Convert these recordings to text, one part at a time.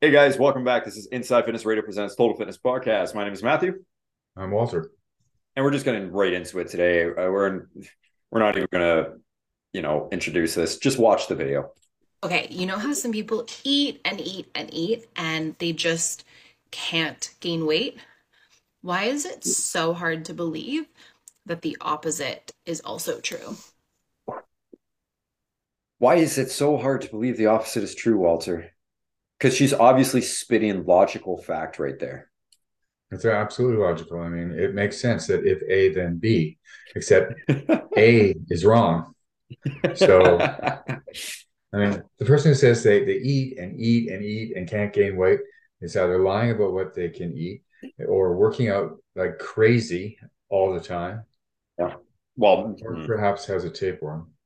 Hey guys, welcome back. This is Inside Fitness Radio presents Total Fitness Podcast. My name is Matthew, I'm Walter. and we're just getting right into it today. Uh, we're in, we're not even gonna, you know, introduce this. Just watch the video. Okay, you know how some people eat and eat and eat and they just can't gain weight? Why is it so hard to believe that the opposite is also true? Why is it so hard to believe the opposite is true, Walter? Because she's obviously spitting logical fact right there. It's absolutely logical. I mean, it makes sense that if A, then B, except A is wrong. So- I mean, the person who says they, they eat and eat and eat and can't gain weight is either lying about what they can eat or working out like crazy all the time, well, or mm. perhaps has a tapeworm.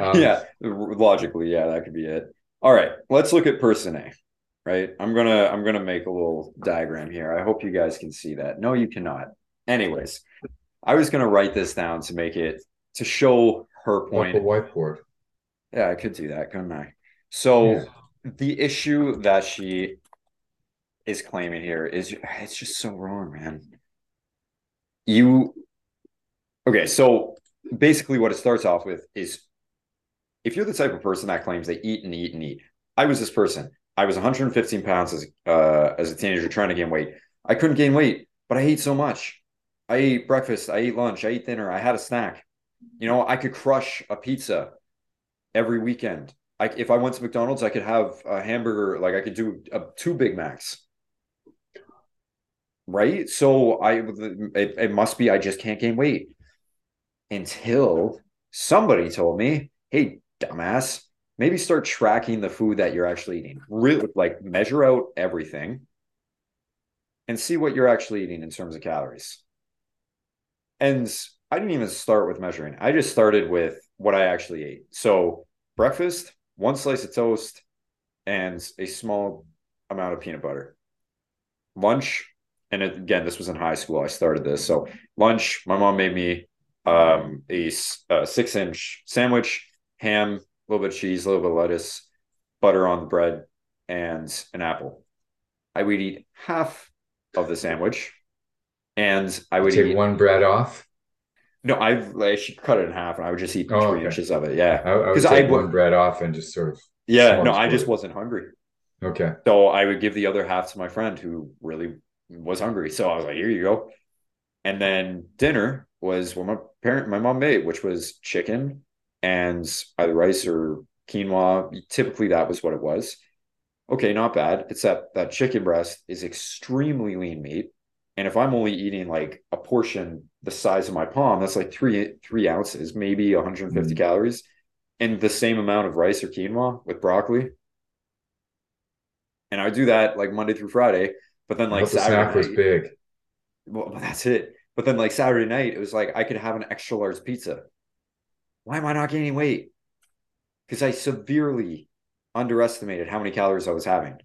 Um, yeah, logically, yeah, that could be it. All right, let's look at person A. Right, I'm gonna I'm gonna make a little diagram here. I hope you guys can see that. No, you cannot. Anyways, I was gonna write this down to make it to show her Like point. a whiteboard. Yeah, I could do that, couldn't I? So Yeah. the issue that she is claiming here is it's just so wrong, man. You okay, so basically what it starts off with is if you're the type of person that claims they eat and eat and eat. I was this person. I was 115 pounds as uh as a teenager trying to gain weight. I couldn't gain weight, but I ate so much. I ate breakfast, I ate lunch, I ate dinner, I had a snack. You know, I could crush a pizza every weekend. I, if I went to McDonald's, I could have a hamburger, like I could do uh, two Big Macs. Right? So I it, it must be I just can't gain weight. Until somebody told me, "Hey, dumbass, maybe start tracking the food that you're actually eating. Really like measure out everything and see what you're actually eating in terms of calories." And I didn't even start with measuring. I just started with what I actually ate. So breakfast, one slice of toast, and a small amount of peanut butter. Lunch, and again, this was in high school. I started this. So lunch, my mom made me um, a, a six-inch sandwich, ham, a little bit of cheese, a little bit of lettuce, butter on the bread, and an apple. I would eat half of the sandwich, and I would Take eat one bread off. no, I should cut it in half, and I would just eat Oh, three okay. inches of it. Yeah, I, I would take I one bread off and just sort of yeah. No, I just wasn't hungry, okay. so I would give the other half to my friend who really was hungry. So I was like, "Here you go." And then dinner was what my parent, my mom made, which was chicken and either rice or quinoa. Typically, that was what it was. Okay, not bad. Except that chicken breast is extremely lean meat, and if I'm only eating like a portion the size of my palm, that's like three three ounces, maybe 150 Mm. calories, and the same amount of rice or quinoa with broccoli. And I do that like Monday through Friday, but then like hope the Saturday snack was big. well, that's it. But then, like Saturday night, it was like I could have an extra large pizza. Why am I not gaining weight? Because I severely underestimated how many calories I was having.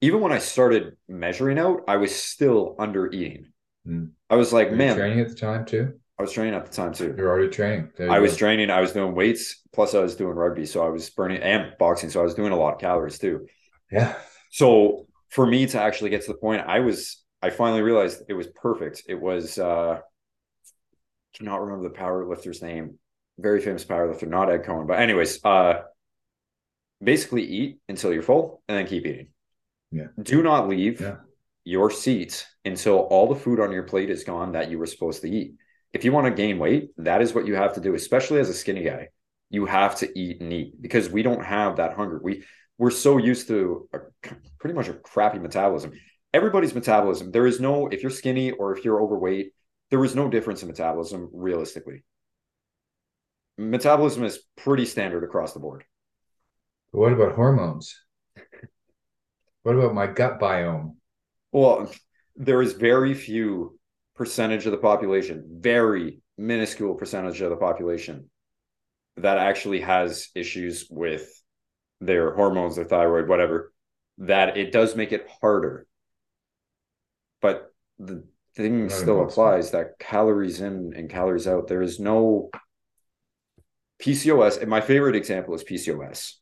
Even when I started measuring out, I was still under eating. Hmm. I was like, Were man, training at the time too? I was training at the time too. You're already training. You I was training, I was doing weights, plus I was doing rugby. So I was burning and boxing. So I was doing a lot of calories too. Yeah. So for me to actually get to the point, I was I finally realized it was perfect. It was uh cannot remember the power lifter's name. Very famous power lifter, not Ed Coan. But anyways, uh basically eat until you're full and then keep eating. Yeah. Do not leave Yeah. your seat until all the food on your plate is gone that you were supposed to eat. If you want to gain weight, that is what you have to do, especially as a skinny guy. You have to eat and eat because we don't have that hunger. We we're so used to a, pretty much a crappy metabolism. Everybody's metabolism, there is no if you're skinny or if you're overweight, there is no difference in metabolism realistically. Metabolism is pretty standard across the board. But what about hormones? What about my gut biome? Well, there is very few percentage of the population, very minuscule percentage of the population that actually has issues with their hormones, their thyroid, whatever, that it does make it harder. But the thing still applies that calories in and calories out, there is no PCOS. And my favorite example is PCOS.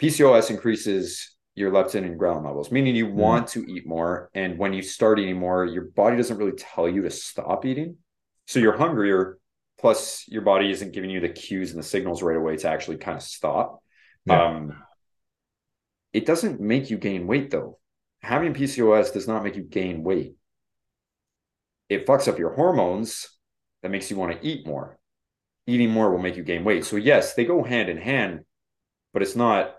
PCOS increases your leptin and ghrelin levels, meaning you Mm-hmm. want to eat more. And when you start eating more, your body doesn't really tell you to stop eating. So you're hungrier, plus your body isn't giving you the cues and the signals right away to actually kind of stop. Yeah. Um, it doesn't make you gain weight though. Having PCOS does not make you gain weight. It fucks up your hormones that makes you want to eat more. Eating more will make you gain weight. So yes, they go hand in hand, but it's not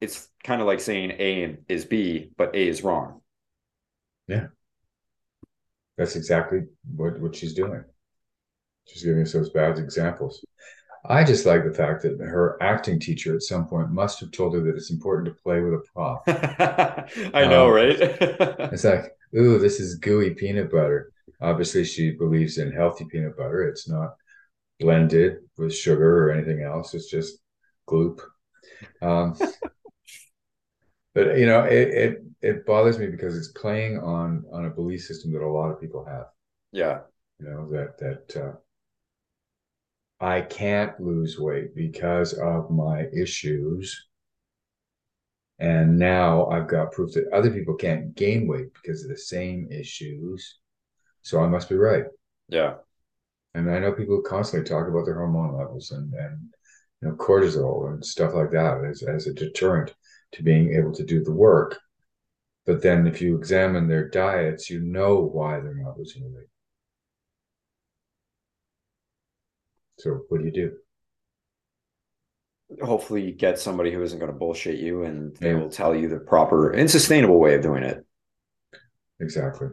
it's kind of like saying A is B, but A is wrong. Yeah. That's exactly what, what she's doing. She's giving us those bad examples. I just like the fact that her acting teacher at some point must have told her that it's important to play with a prop. I know, Um, right? It's like, ooh, this is gooey peanut butter. Obviously, she believes in healthy peanut butter. It's not blended with sugar or anything else. It's just gloop. Um, but you know, it, it it bothers me because it's playing on on a belief system that a lot of people have. yeah. You know that that uh, I can't lose weight because of my issues. And now I've got proof that other people can't gain weight because of the same issues. So I must be right. Yeah. And I know people constantly talk about their hormone levels and, and you know, cortisol and stuff like that as, as a deterrent to being able to do the work. But then if you examine their diets, you know why they're not losing weight. So what do you do? Hopefully you get somebody who isn't going to bullshit you and they Yeah. will tell you the proper and sustainable way of doing it. Exactly.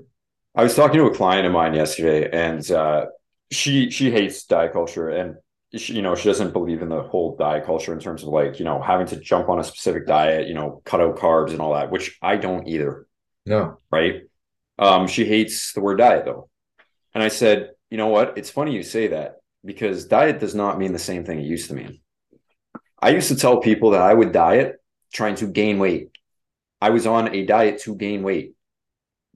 I was talking to a client of mine yesterday, and uh, she she hates diet culture, and she, you know she doesn't believe in the whole diet culture in terms of like you know having to jump on a specific diet, you know, cut out carbs and all that, which I don't either. No. Right? Um, she hates the word diet though, and I said, you know what? It's funny you say that because diet does not mean the same thing it used to mean. I used to tell people that I would diet trying to gain weight. I was on a diet to gain weight.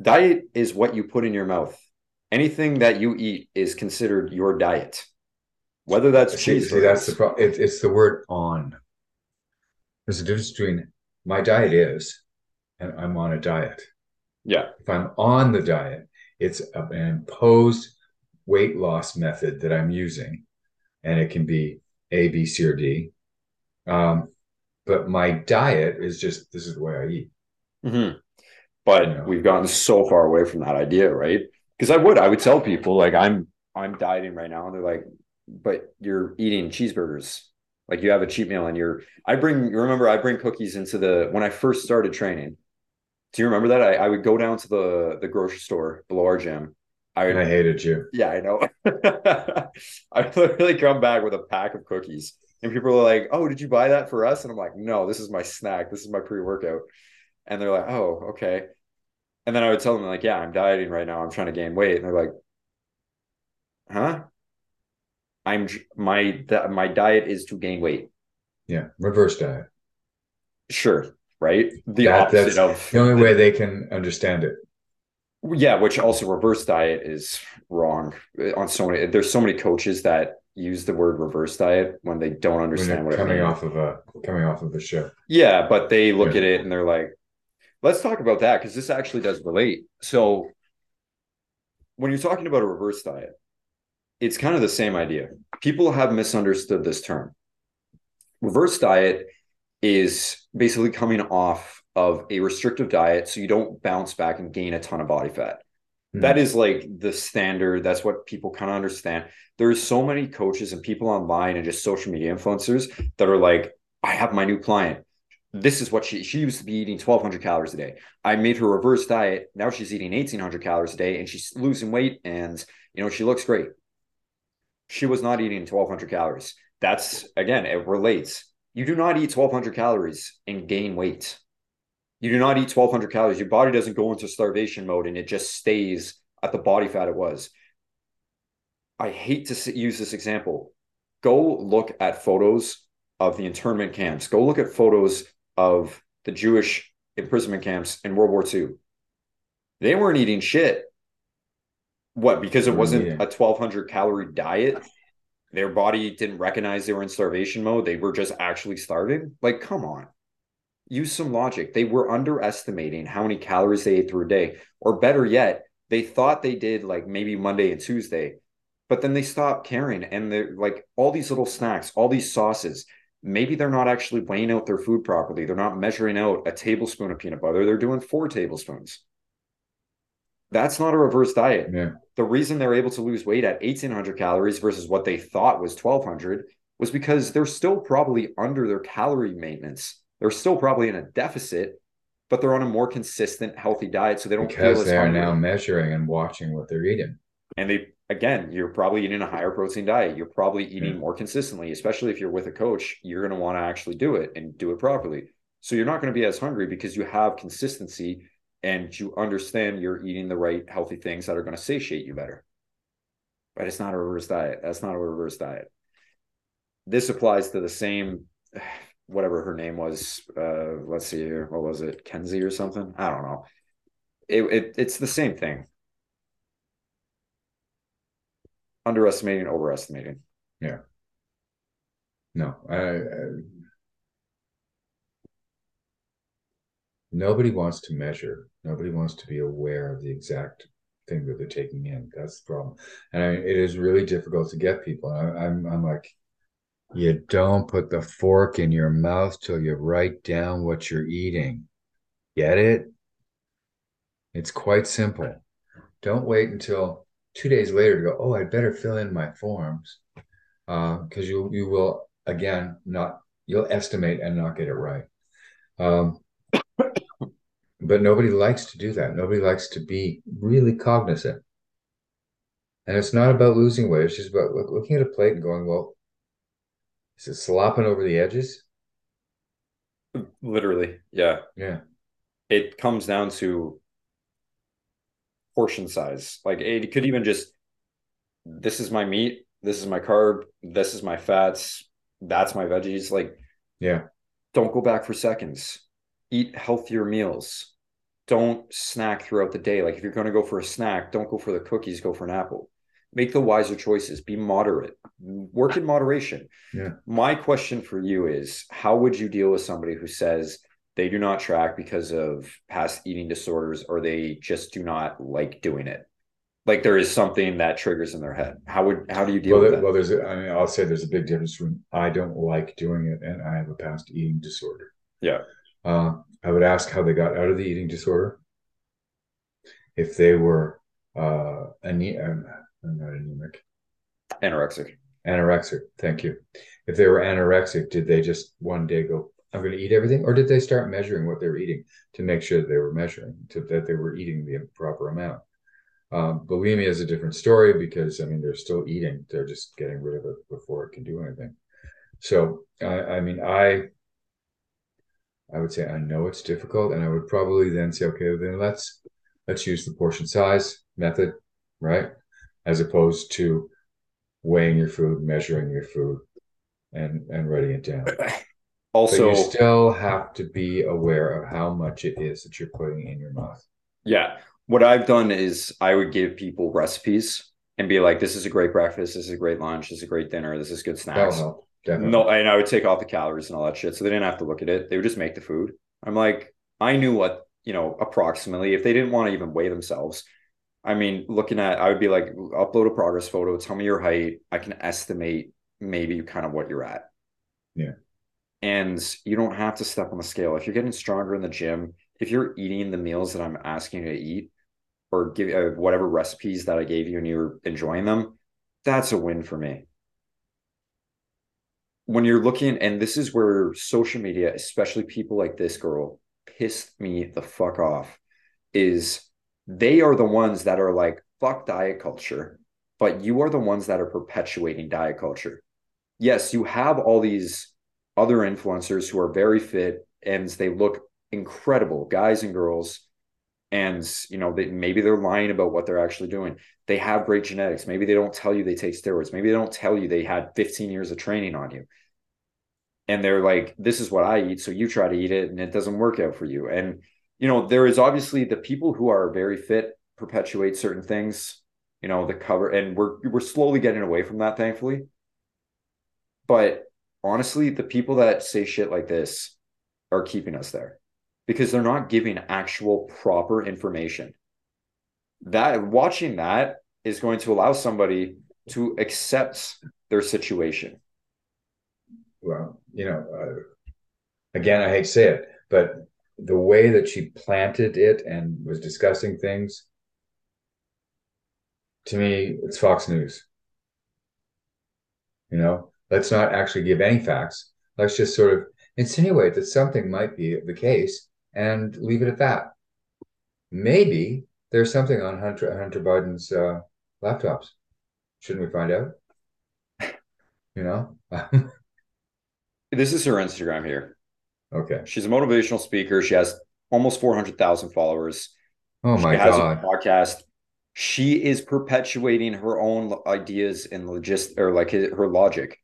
Diet is what you put in your mouth. Anything that you eat is considered your diet. Whether that's See, cheese. see that's the problem. It, it's the word on. There's a difference between my diet is and I'm on a diet. Yeah. If I'm on the diet, it's an imposed weight loss method that I'm using, and it can be A, B, C, or D. Um, but my diet is just this is the way I eat. Mhm. But You know. we've gotten so far away from that idea, right? Because I would, I would tell people like I'm I'm dieting right now, and they're like, but you're eating cheeseburgers. Like you have a cheat meal and you're I bring you remember I bring cookies into the when I first started training. Do you remember that? I, I would go down to the the grocery store below our gym. I would I hated you. Yeah, I know. I literally come back with a pack of cookies, and people are like, "Oh, did you buy that for us?" And I'm like, "No, this is my snack. This is my pre-workout." And they're like, "Oh, okay." And then I would tell them like, "Yeah, I'm dieting right now. I'm trying to gain weight." And they're like, "Huh?" I'm my th- my diet is to gain weight. Yeah, reverse diet. Sure, right? The That- opposite of The only way they can understand it. Yeah, which also reverse diet is wrong eh, on so many. There's so many coaches that use the word reverse diet when they don't understand what it coming off of a coming off of a show. Yeah, but they look Yeah. at it and they're like, let's talk about that because this actually does relate. So when you're talking about a reverse diet, it's kind of the same idea. People have misunderstood this term. Reverse diet is basically coming off of a restrictive diet so you don't bounce back and gain a ton of body fat. Hmm. That is like the standard. That's what people kind of understand. There's so many coaches and people online and just social media influencers that are like, I have my new client. This is what she she used to be eating 1200 calories a day. I made her reverse diet. Now she's eating 1800 calories a day and she's losing weight and you know she looks great. She was not eating 1200 calories. That's again, it relates. You do not eat 1200 calories and gain weight. You do not eat 1200 calories. Your body doesn't go into starvation mode and it just stays at the body fat it was. I hate to use this example. Go look at photos of the internment camps. Go look at photos of the Jewish imprisonment camps in World War II. They weren't eating shit. What? Because it wasn't eating. a 1200 calorie diet? Their body didn't recognize they were in starvation mode. They were just actually starving. Like, come on. use some logic. They were underestimating how many calories they ate through a day, or better yet, they thought they did like maybe Monday and Tuesday, but then they stopped caring. And they're like all these little snacks, all these sauces. Maybe they're not actually weighing out their food properly. They're not measuring out a tablespoon of peanut butter. They're doing four tablespoons. That's not a reverse diet. Yeah. The reason they're able to lose weight at 1800 calories versus what they thought was 1200 was because they're still probably under their calorie maintenance. They're still probably in a deficit, but they're on a more consistent, healthy diet, so they don't because they are hungry. now measuring and watching what they're eating. And they again, you're probably eating a higher protein diet. You're probably eating more consistently, especially if you're with a coach. You're going to want to actually do it and do it properly. So you're not going to be as hungry because you have consistency and you understand you're eating the right healthy things that are going to satiate you better. But it's not a reverse diet. That's not a reverse diet. This applies to the same whatever her name was. Uh, let's see here. What was it? Kenzie or something? I don't know. It, it it's the same thing. Underestimating, overestimating. Yeah. No, I, I nobody wants to measure. Nobody wants to be aware of the exact thing that they're taking in. That's the problem. And I, it is really difficult to get people. I, I'm, I'm like, you don't put the fork in your mouth till you write down what you're eating. Get it? It's quite simple. Don't wait until two days later to go, oh, I'd better fill in my forms. Because uh, you you will again not you'll estimate and not get it right. Um, but nobody likes to do that. Nobody likes to be really cognizant. And it's not about losing weight. It's just about look, looking at a plate and going, well, is it slopping over the edges? Literally, yeah. Yeah. It comes down to portion size. Like it could even just this is my meat, this is my carb, this is my fats, that's my veggies. Like, yeah. Don't go back for seconds. Eat healthier meals. Don't snack throughout the day. Like if you're going to go for a snack, don't go for the cookies, go for an apple make the wiser choices be moderate work in moderation yeah my question for you is how would you deal with somebody who says they do not track because of past eating disorders or they just do not like doing it like there is something that triggers in their head how would how do you deal well, with that well there's a, i mean i'll say there's a big difference between i don't like doing it and i have a past eating disorder yeah uh, i would ask how they got out of the eating disorder if they were uh, ane- um, I'm not anemic. Anorexic. Anorexic. Thank you. If they were anorexic, did they just one day go, I'm going to eat everything? Or did they start measuring what they were eating to make sure they were measuring, to, that they were eating the proper amount? Um, bulimia is a different story because, I mean, they're still eating. They're just getting rid of it before it can do anything. So, I, I mean, I, I would say I know it's difficult, and I would probably then say, okay, then let's let's use the portion size method, right? as opposed to weighing your food, measuring your food, and and writing it down. Also, but you still have to be aware of how much it is that you're putting in your mouth. Yeah, what I've done is I would give people recipes and be like, "This is a great breakfast. This is a great lunch. This is a great dinner. This is good oh, snacks." Help, definitely. No, and I would take off the calories and all that shit, so they didn't have to look at it. They would just make the food. I'm like, I knew what you know approximately if they didn't want to even weigh themselves I mean, looking at, I would be like, upload a progress photo, tell me your height. I can estimate maybe kind of what you're at. Yeah. And you don't have to step on the scale. If you're getting stronger in the gym, if you're eating the meals that I'm asking you to eat or give uh, whatever recipes that I gave you and you're enjoying them, that's a win for me. When you're looking, and this is where social media, especially people like this girl, pissed me the fuck off, is they are the ones that are like, fuck diet culture, but you are the ones that are perpetuating diet culture. Yes, you have all these other influencers who are very fit and they look incredible, guys and girls. And you know, they, maybe they're lying about what they're actually doing. They have great genetics. Maybe they don't tell you they take steroids. Maybe they don't tell you they had 15 years of training on you. And they're like, this is what I eat. So you try to eat it and it doesn't work out for you. And you know, there is obviously the people who are very fit perpetuate certain things, you know, the cover, and we're we're slowly getting away from that, thankfully. But honestly, the people that say shit like this, are keeping us there because they're not giving actual proper information. That watching that is going to allow somebody to accept their situation. Well, you know, uh, again, I hate to say it, but the way that she planted it and was discussing things, to me, it's Fox News. You know, let's not actually give any facts. Let's just sort of insinuate that something might be the case and leave it at that. Maybe there's something on Hunter Hunter Biden's uh, laptops. Shouldn't we find out? You know. this is her Instagram here. Okay. She's a motivational speaker. She has almost 400,000 followers. Oh my she has god. a podcast. She is perpetuating her own ideas and logist or like her logic.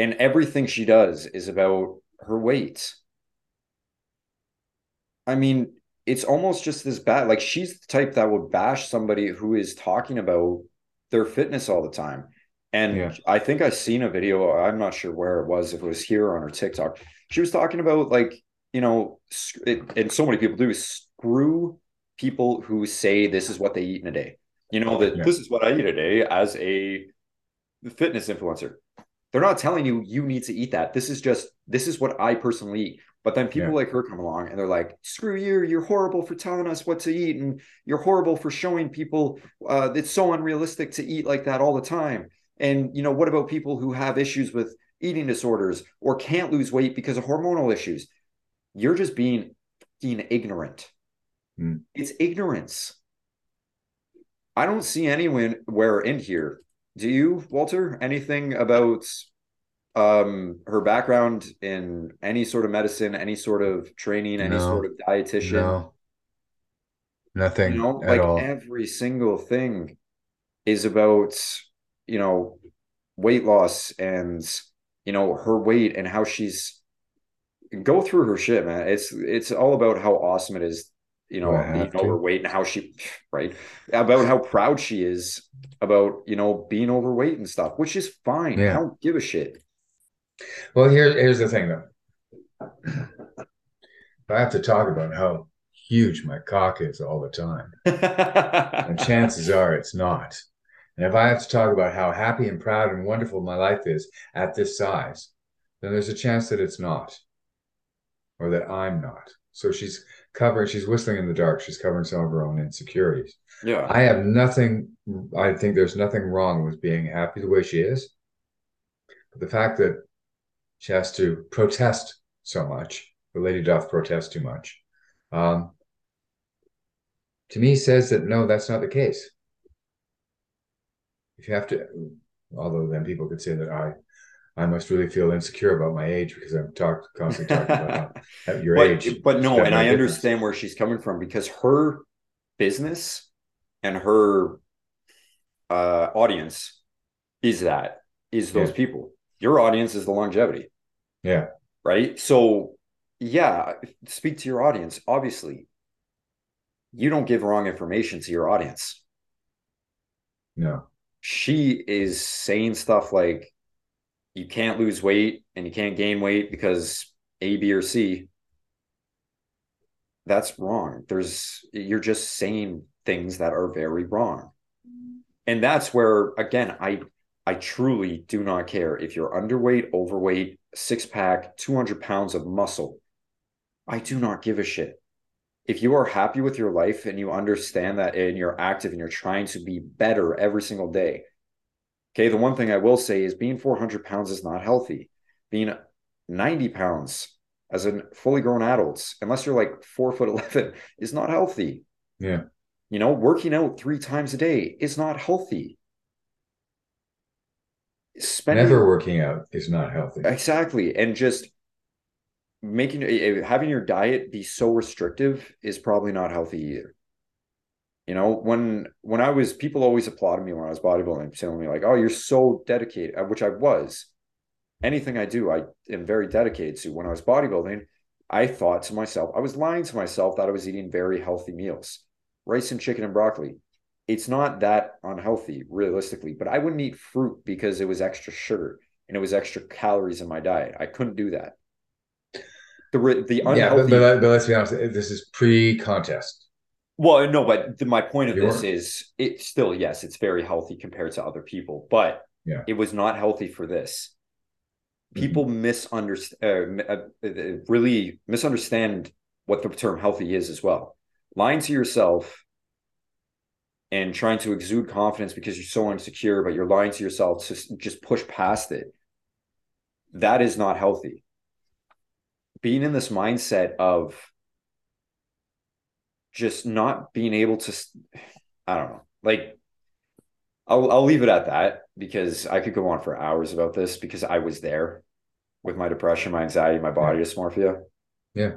And everything she does is about her weight. I mean, it's almost just this bad. Like she's the type that would bash somebody who is talking about their fitness all the time. And Yeah. I think I seen a video. I'm not sure where it was, if it was here or on her TikTok. She was talking about like, you know, it, and so many people do screw people who say this is what they eat in a day. You know, that Yeah. this is what I eat a day as a fitness influencer. They're not telling you you need to eat that. This is just this is what I personally eat. But then people Yeah. like her come along and they're like, "Screw you! You're horrible for telling us what to eat, and you're horrible for showing people uh, it's so unrealistic to eat like that all the time." And you know, what about people who have issues with eating disorders or can't lose weight because of hormonal issues? You're just being being ignorant. Mm. It's ignorance. I don't see anyone where in here. Do you, Walter? Anything about um her background in any sort of medicine, any sort of training, any No. sort of dietitian? No. Nothing You know, at like all. every single thing is about, you know, weight loss and you know, her weight and how she's go through her shit, man. It's it's all about how awesome it is, you know, Do I have being overweight and how she right about how proud she is about, you know, being overweight and stuff, which is fine. Yeah. I don't give a shit. Well, here, here's the thing, though. I have to talk about how huge my cock is all the time, and chances are it's not. And if I have to talk about how happy and proud and wonderful my life is at this size, then there's a chance that it's not, or that I'm not. So she's covering, she's whistling in the dark. She's covering some of her own insecurities. yeah. I have nothing, I think there's nothing wrong with being happy the way she is. But the fact that she has to protest so much, the lady doth protest too much, um, to me says that no, that's not the case. If you have to, although then people could say that I, I must really feel insecure about my age because I'm talk, constantly talking about at your but, age. but no, and I difference. understand where she's coming from because her business and her uh, audience is that is those Yeah. people. Your audience is the longevity, Yeah, right? So, yeah, speak to your audience. Obviously, you don't give wrong information to your audience. no, She is saying stuff like, you can't lose weight and you can't gain weight because A, B, or C. That's wrong. There's you're just saying things that are very wrong. And that's where again I I truly do not care if you're underweight, overweight, six pack, 200 pounds of muscle. I do not give a shit. If you are happy with your life and you understand that and you're active and you're trying to be better every single day, Okay, the one thing I will say is being 400 pounds is not healthy. Being 90 pounds as a fully grown adult, unless you're like four foot 11, is not healthy. yeah, You know, working out three times a day is not healthy. Spending never working out is not healthy. exactly, and just making eh, having your diet be so restrictive is probably not healthy either. You know, when when I was people always applauded me when I was bodybuilding, telling me like, "Oh, you're so dedicated," uh, which I was. Anything I do, I am very dedicated to. When I was bodybuilding, I thought to myself, I was lying to myself that I was eating very healthy meals, rice and chicken and broccoli. It's not that unhealthy, realistically, but I wouldn't eat fruit because it was extra sugar and it was extra calories in my diet. I couldn't do that. The the Yeah, but, unhealthy. but, but let's be honest. This is pre-contest. Well, no, but the, my point of this is it's still yes, it's very healthy compared to other people, but Yeah. it was not healthy for this. Mm-hmm. People misunderstand, uh, uh, uh, really misunderstand what the term healthy is as well. Lying to yourself and trying to exude confidence because you're so insecure, but you're lying to yourself to just push past it. That is not healthy. Being in this mindset of just not being able to i don't know, like, I'll, I'll leave it at that because I could go on for hours about this because I was there with my depression, my anxiety, my body dysmorphia. Yeah.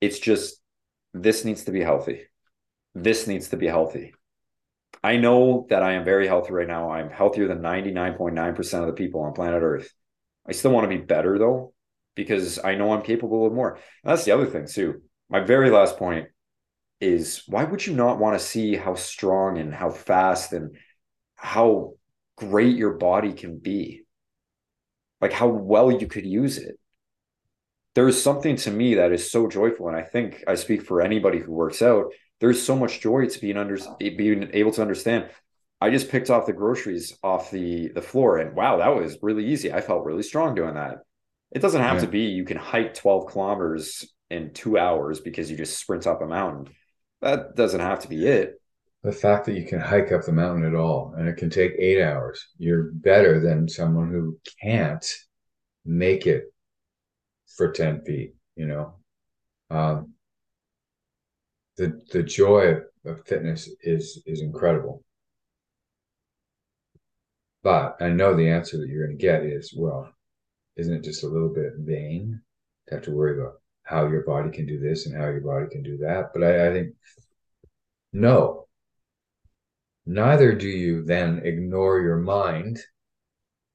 It's just, this needs to be healthy. This needs to be healthy. I know that I am very healthy right now. I'm healthier than 99.9% of the people on planet Earth. I still want to be better though, because I know I'm capable of more. And that's the other thing too. My very last point is why would you not want to see how strong and how fast and how great your body can be? Like how well you could use it. There is something to me that is so joyful. And I think I speak for anybody who works out. There's so much joy to being under being able to understand. I just picked off the groceries off the the floor and wow, that was really easy. I felt really strong doing that. It doesn't have Yeah. to be you can hike 12 kilometers in two hours because you just sprint up a mountain. That doesn't have to be it. The fact that you can hike up the mountain at all and it can take eight hours, you're better than someone who can't make it for 10 feet, you know. Um, the the joy of, of fitness is is incredible. But I know the answer that you're going to get is, well, isn't it just a little bit vain to have to worry about how your body can do this and how your body can do that? But I, I think no. Neither do you then ignore your mind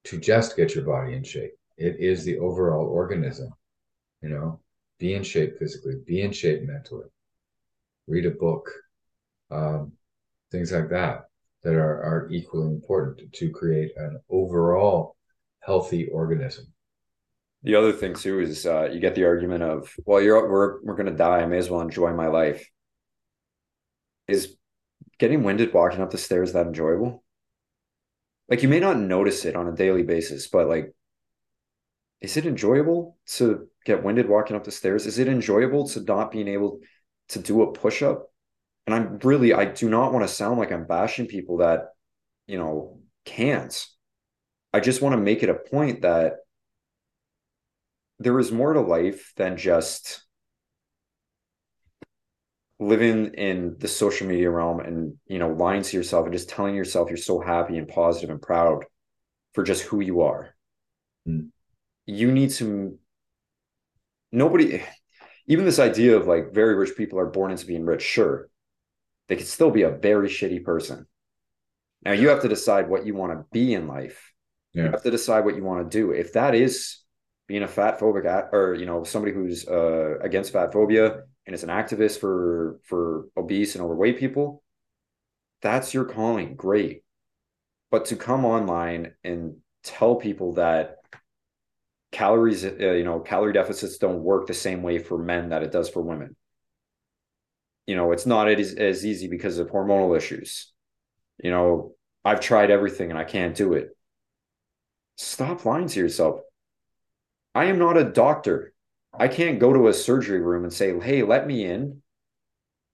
to just get your body in shape. It is the overall organism, you know, be in shape physically, be in shape mentally, read a book, um, things like that that are, are equally important to create an overall healthy organism. The other thing too is uh, you get the argument of, well, you're we're we're gonna die. I may as well enjoy my life. Is getting winded walking up the stairs that enjoyable? Like you may not notice it on a daily basis, but like, is it enjoyable to get winded walking up the stairs? Is it enjoyable to not being able to do a push up? And I'm really, I do not want to sound like I'm bashing people that, you know, can't. I just want to make it a point that there is more to life than just living in the social media realm and you know lying to yourself and just telling yourself you're so happy and positive and proud for just who you are. Mm. you need to nobody even this idea of like very rich people are born into being rich sure they could still be a very shitty person. Now you have to decide what you want to be in life. You have to decide what you want to do. If that is being a fat phobic a- or you know somebody who's uh, against fat phobia and is an activist for for obese and overweight people that's your calling. Great. But to come online and tell people that calories uh, you know calorie deficits don't work the same way for men that it does for women. You know it's not as, as easy because of hormonal issues. You know i've tried everything and i can't do it. Stop lying to yourself i am not a doctor. I can't go to a surgery room and say hey let me in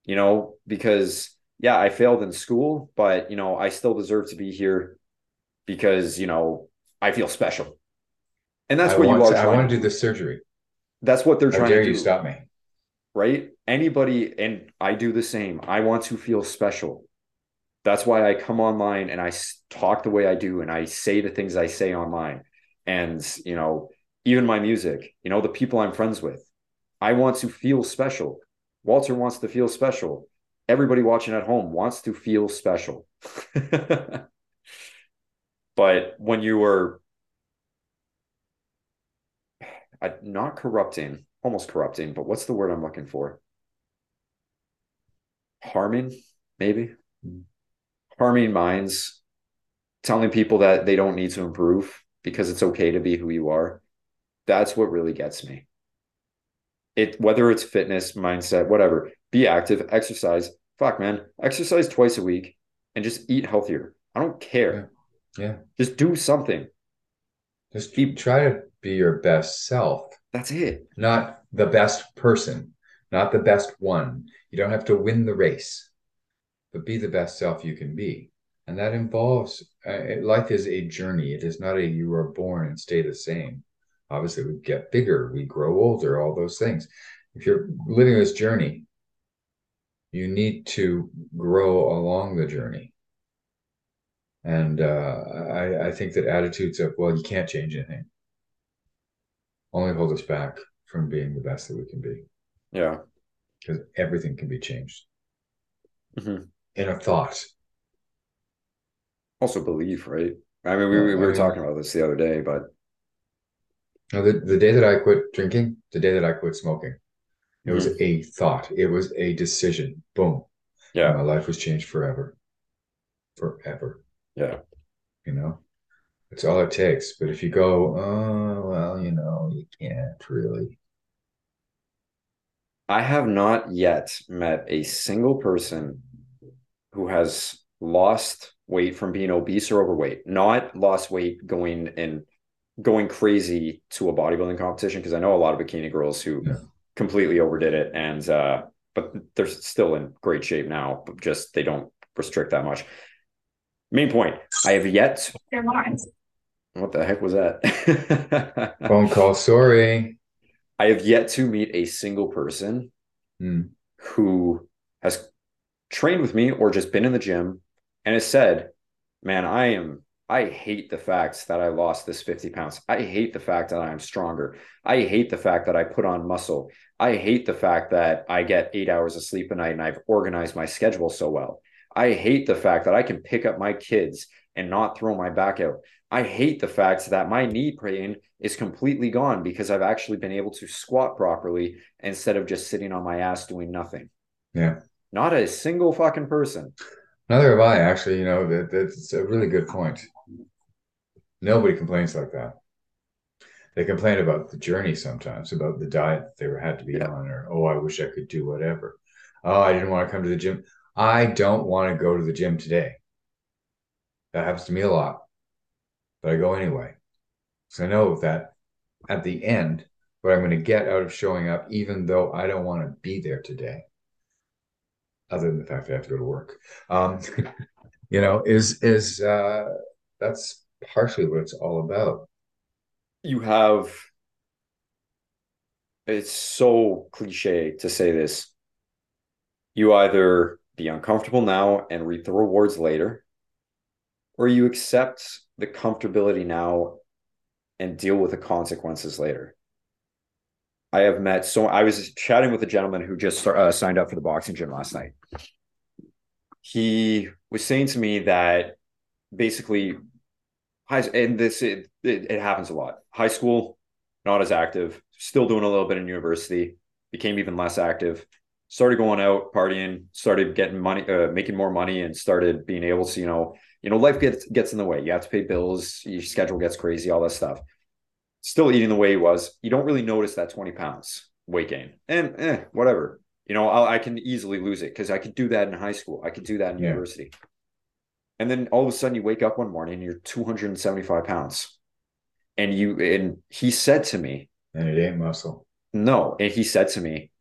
you know because yeah i failed in school but you know i still deserve to be here because you know i feel special. And that's I what you are to, I want to do the surgery. that's what they're How trying dare to you do. stop me? right? Anybody and i do the same. I want to feel special. That's why i come online and I talk the way i do and i say the things i say online. And you know even my music you know the people i'm friends with. I want to feel special. Walter wants to feel special. Everybody watching at home wants to feel special. But when you are uh, not corrupting almost corrupting but what's the word i'm looking for? Harming maybe? Harming minds telling people that they don't need to improve because it's okay to be who you are that's what really gets me it whether it's fitness, mindset, whatever, be active, exercise. Fuck, man, exercise twice a week and just eat healthier. I don't care. Yeah. yeah. Just do something. Just keep try to be your best self. That's it. Not the best person, not the best one. You don't have to win the race, but be the best self you can be. And that involves uh, life is a journey. It is not a you are born and stay the same. Obviously, we get bigger, we grow older, all those things. If you're living this journey, you need to grow along the journey. And uh, I, I think that attitudes of, well, you can't change anything only hold us back from being the best that we can be. Yeah. Because everything can be changed mm-hmm. in a thought. Also, belief, right? I mean, we, we were talking about this the other day, but. The, the day that I quit drinking, the day that I quit smoking, it mm-hmm. was a thought. It was a decision. Boom. Yeah. And my life was changed forever. Forever. Yeah. You know? That's all it takes. But if you go, oh, well, you know, you can't really. I have not yet met a single person who has lost weight from being obese or overweight, not lost weight going and going crazy to a bodybuilding competition. Cause I know a lot of bikini girls who yeah. completely overdid it and, uh, but they're still in great shape now, but just they don't restrict that much. Main point I have yet. What the heck was that? Phone call. Sorry. I have yet to meet a single person mm. who has trained with me or just been in the gym and has said, Man, I am, I hate the fact that I lost this 50 pounds. I hate the fact that I'm stronger. I hate the fact that I put on muscle. I hate the fact that I get eight hours of sleep a night and I've organized my schedule so well. I hate the fact that I can pick up my kids and not throw my back out. I hate the fact that my knee pain is completely gone because I've actually been able to squat properly instead of just sitting on my ass doing nothing. Yeah. Not a single fucking person. Neither have I, actually. You know, that, that's a really good point. Nobody complains like that. They complain about the journey sometimes, about the diet they were had to be yeah. on, or oh, I wish I could do whatever. Oh, I didn't want to come to the gym. I don't want to go to the gym today. That happens to me a lot but I go anyway. So I know that at the end, what I'm going to get out of showing up, even though I don't want to be there today, other than the fact that I have to go to work, um, you know, is is uh, that's partially what it's all about. You have. It's so cliche to say this. You either be uncomfortable now and reap the rewards later, or you accept the comfortability now and deal with the consequences later. I have met so I was chatting with a gentleman who just uh, signed up for the boxing gym last night. He was saying to me that basically, high and this it, it, it happens a lot. High school, not as active, still doing a little bit in university, became even less active. Started going out partying, started getting money, uh, making more money, and started being able to you know you know, life gets gets in the way. You have to pay bills, your schedule gets crazy, all that stuff. Still eating the way he was. You don't really notice that 20 pounds weight gain. And eh, whatever. You know, I'll, i can easily lose it because I could do that in high school. I could do that in yeah. university. And then all of a sudden you wake up one morning and you're 275 pounds. And you and he said to me, and it ain't muscle. No. And he said to me,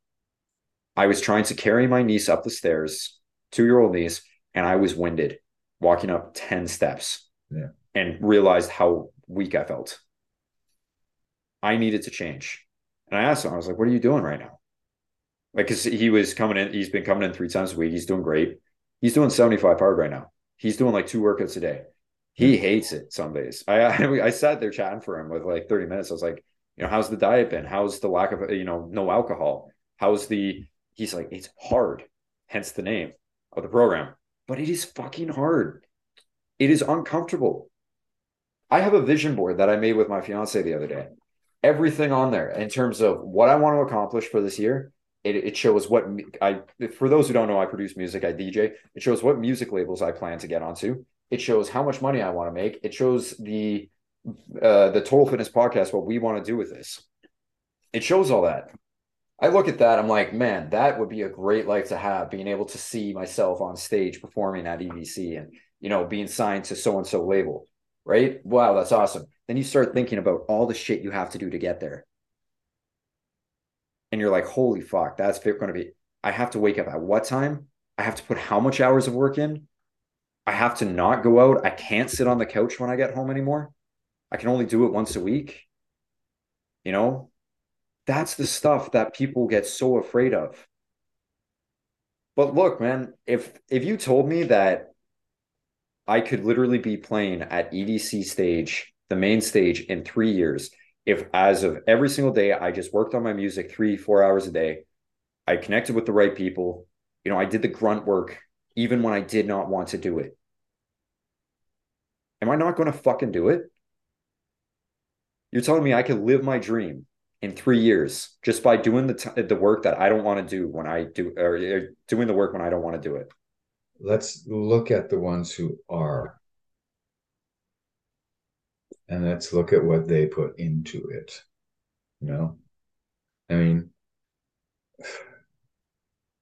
I was trying to carry my niece up the stairs, two year old niece, and I was winded walking up 10 steps yeah. and realized how weak I felt. I needed to change. And I asked him, I was like, what are you doing right now? Like, cause he was coming in, he's been coming in three times a week. He's doing great. He's doing 75 hard right now. He's doing like two workouts a day. He hmm. hates it some days. I, I, I sat there chatting for him with like 30 minutes. I was like, you know, how's the diet been? How's the lack of, you know, no alcohol? How's the, he's like, it's hard, hence the name of the program but it is fucking hard. It is uncomfortable. I have a vision board that I made with my fiance the other day. Everything on there in terms of what I want to accomplish for this year. It, it shows what I, for those who don't know, I produce music, I DJ. It shows what music labels I plan to get onto. It shows how much money I want to make. It shows the, uh, the Total Fitness podcast, what we want to do with this. It shows all that. I look at that, I'm like, man, that would be a great life to have, being able to see myself on stage performing at EDC and, you know, being signed to so and so label, right? Wow, that's awesome. Then you start thinking about all the shit you have to do to get there. And you're like, holy fuck, that's going to be, I have to wake up at what time? I have to put how much hours of work in? I have to not go out. I can't sit on the couch when I get home anymore. I can only do it once a week. You know, that's the stuff that people get so afraid of. But look, man, if if you told me that I could literally be playing at EDC stage, the main stage in 3 years, if as of every single day I just worked on my music 3 4 hours a day, I connected with the right people, you know, I did the grunt work even when I did not want to do it. Am I not going to fucking do it? You're telling me I could live my dream in three years just by doing the t- the work that I don't want to do when I do or, or doing the work when I don't want to do it. Let's look at the ones who are, and let's look at what they put into it. You know, I mean,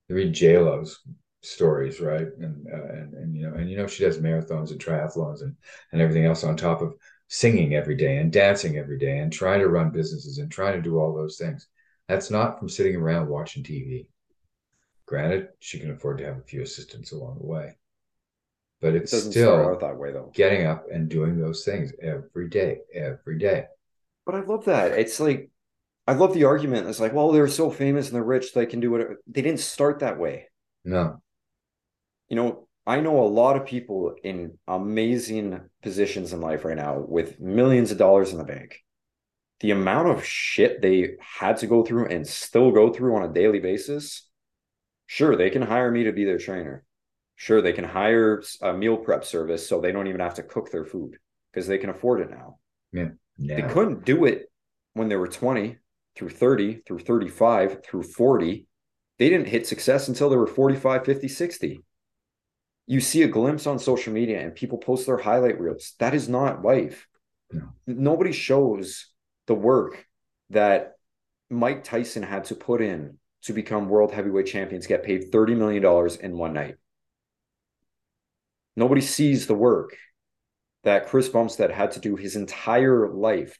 read J Lo's stories, right? And, uh, and and you know, and you know, she does marathons and triathlons and and everything else on top of singing every day and dancing every day and trying to run businesses and trying to do all those things. That's not from sitting around watching TV. Granted, she can afford to have a few assistants along the way, but it's it still that way though. Getting up and doing those things every day, every day. But I love that. It's like I love the argument. It's like, well, they're so famous and they're rich, they can do whatever. They didn't start that way. No. You know, I know a lot of people in amazing positions in life right now with millions of dollars in the bank. The amount of shit they had to go through and still go through on a daily basis. Sure, they can hire me to be their trainer. Sure, they can hire a meal prep service so they don't even have to cook their food because they can afford it now. Yeah. yeah. They couldn't do it when they were 20 through 30 through 35 through 40. They didn't hit success until they were 45, 50, 60 you see a glimpse on social media and people post their highlight reels. That is not life. No. Nobody shows the work that Mike Tyson had to put in to become world heavyweight champions, get paid $30 million in one night. Nobody sees the work that Chris Bumstead had to do his entire life.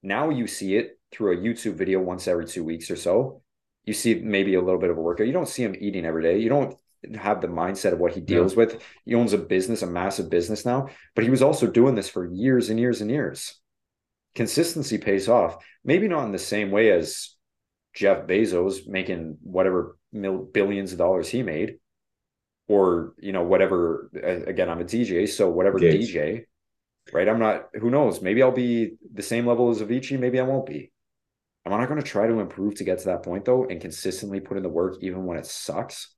Now you see it through a YouTube video once every two weeks or so. You see maybe a little bit of a workout. You don't see him eating every day. You don't have the mindset of what he deals yeah. with. He owns a business, a massive business now, but he was also doing this for years and years and years. Consistency pays off. Maybe not in the same way as Jeff Bezos making whatever mil- billions of dollars he made, or you know whatever. Again, I'm a DJ, so whatever. DJ, right? I'm not. Who knows? Maybe I'll be the same level as Avicii. Maybe I won't be. Am I not going to try to improve to get to that point though, and consistently put in the work even when it sucks?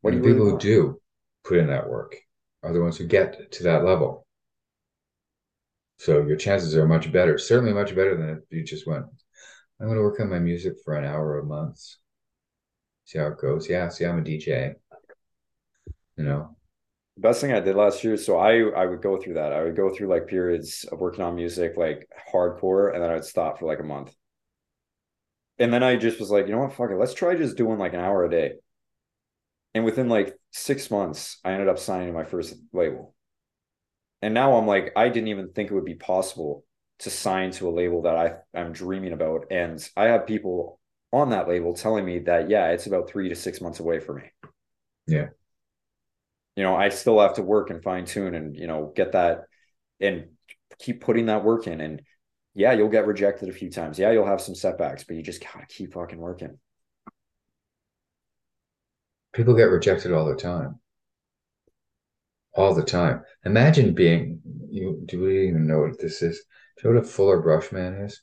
What do people who do put in that work are the ones who get to that level. So your chances are much better, certainly much better than if you just went, I'm going to work on my music for an hour a month. See how it goes. Yeah, see, I'm a DJ. You know, the best thing I did last year. So I I would go through that. I would go through like periods of working on music like hardcore, and then I would stop for like a month. And then I just was like, you know what, fuck it, let's try just doing like an hour a day. And within like six months, I ended up signing my first label. And now I'm like, I didn't even think it would be possible to sign to a label that I, I'm dreaming about. And I have people on that label telling me that, yeah, it's about three to six months away for me. Yeah. You know, I still have to work and fine tune and, you know, get that and keep putting that work in. And yeah, you'll get rejected a few times. Yeah, you'll have some setbacks, but you just gotta keep fucking working. People get rejected all the time. All the time. Imagine being you do we even know what this is? Do you know what a fuller brush man is?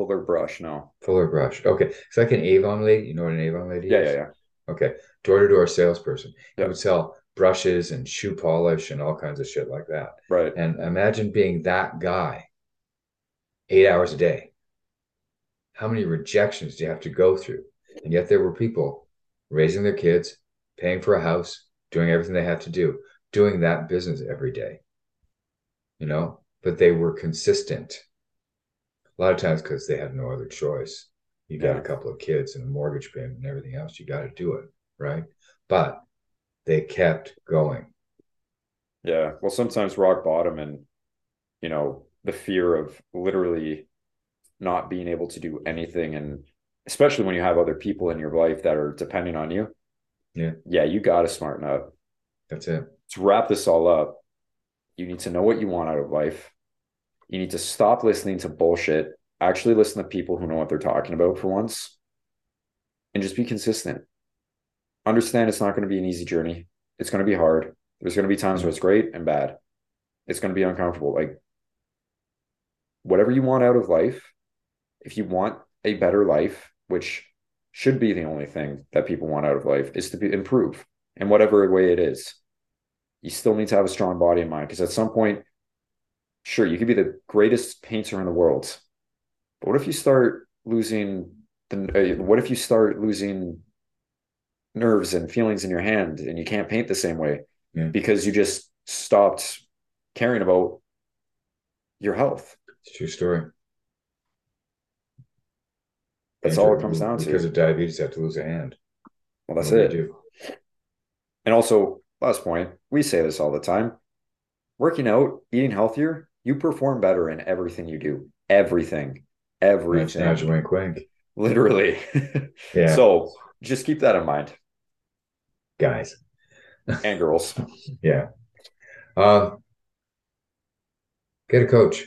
Fuller brush, no. Fuller brush. Okay. It's like an Avon lady. You know what an Avon lady yeah, is? Yeah, yeah, Okay. Door to door salesperson. He would sell brushes and shoe polish and all kinds of shit like that. Right. And imagine being that guy eight hours a day. How many rejections do you have to go through? And yet there were people raising their kids, paying for a house, doing everything they had to do, doing that business every day. You know, but they were consistent. A lot of times because they had no other choice. You got Yeah. a couple of kids and a mortgage payment and everything else. You got to do it, right? But they kept going. Yeah. Well, sometimes rock bottom and, you know, the fear of literally not being able to do anything. And especially when you have other people in your life that are depending on you. Yeah. Yeah. You got to smarten up. That's it. To wrap this all up, you need to know what you want out of life. You need to stop listening to bullshit. Actually, listen to people who know what they're talking about for once and just be consistent. Understand it's not going to be an easy journey. It's going to be hard. There's going to be times where it's great and bad. It's going to be uncomfortable. Like, whatever you want out of life, if you want a better life, which should be the only thing that people want out of life, is to be, improve in whatever way it is. You still need to have a strong body and mind because at some point, sure, you could be the greatest painter in the world. But what if you start losing the, uh, what if you start losing nerves and feelings in your hand and you can't paint the same way Yeah. because you just stopped caring about your health? It's a true story. That's Painter all it comes down to. Because of diabetes, have to lose a hand. Well, that's What it. And also, last point, we say this all the time. Working out, eating healthier, you perform better in everything you do. Everything. Everything. nudge, wink, wink. Literally. Yeah, So just keep that in mind. guys. And girls. Yeah. Um, get a coach.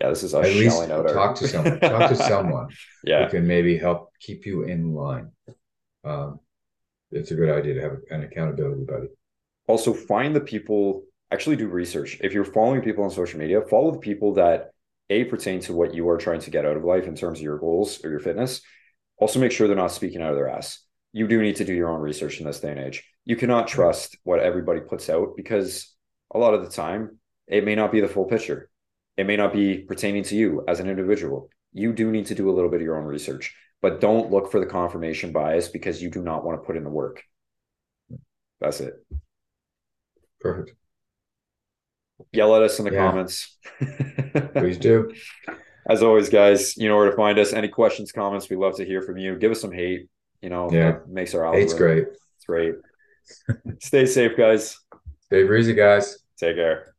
Yeah, this is us At least our talk to someone. Talk to someone Yeah. who can maybe help keep you in line. Um, it's a good idea to have an accountability buddy. Also, find the people, actually do research. If you're following people on social media, follow the people that A, pertain to what you are trying to get out of life in terms of your goals or your fitness. Also, make sure they're not speaking out of their ass. You do need to do your own research in this day and age. You cannot trust what everybody puts out because a lot of the time, it may not be the full picture. It may not be pertaining to you as an individual. You do need to do a little bit of your own research, but don't look for the confirmation bias because you do not want to put in the work. That's it. Perfect. Yell at us in the Yeah. comments. Please do. As always, guys, you know where to find us. Any questions, comments, we love to hear from you. Give us some hate. You know, Yeah. makes our algorithm. great. It's great. Stay safe, guys. Stay breezy, guys. Take care.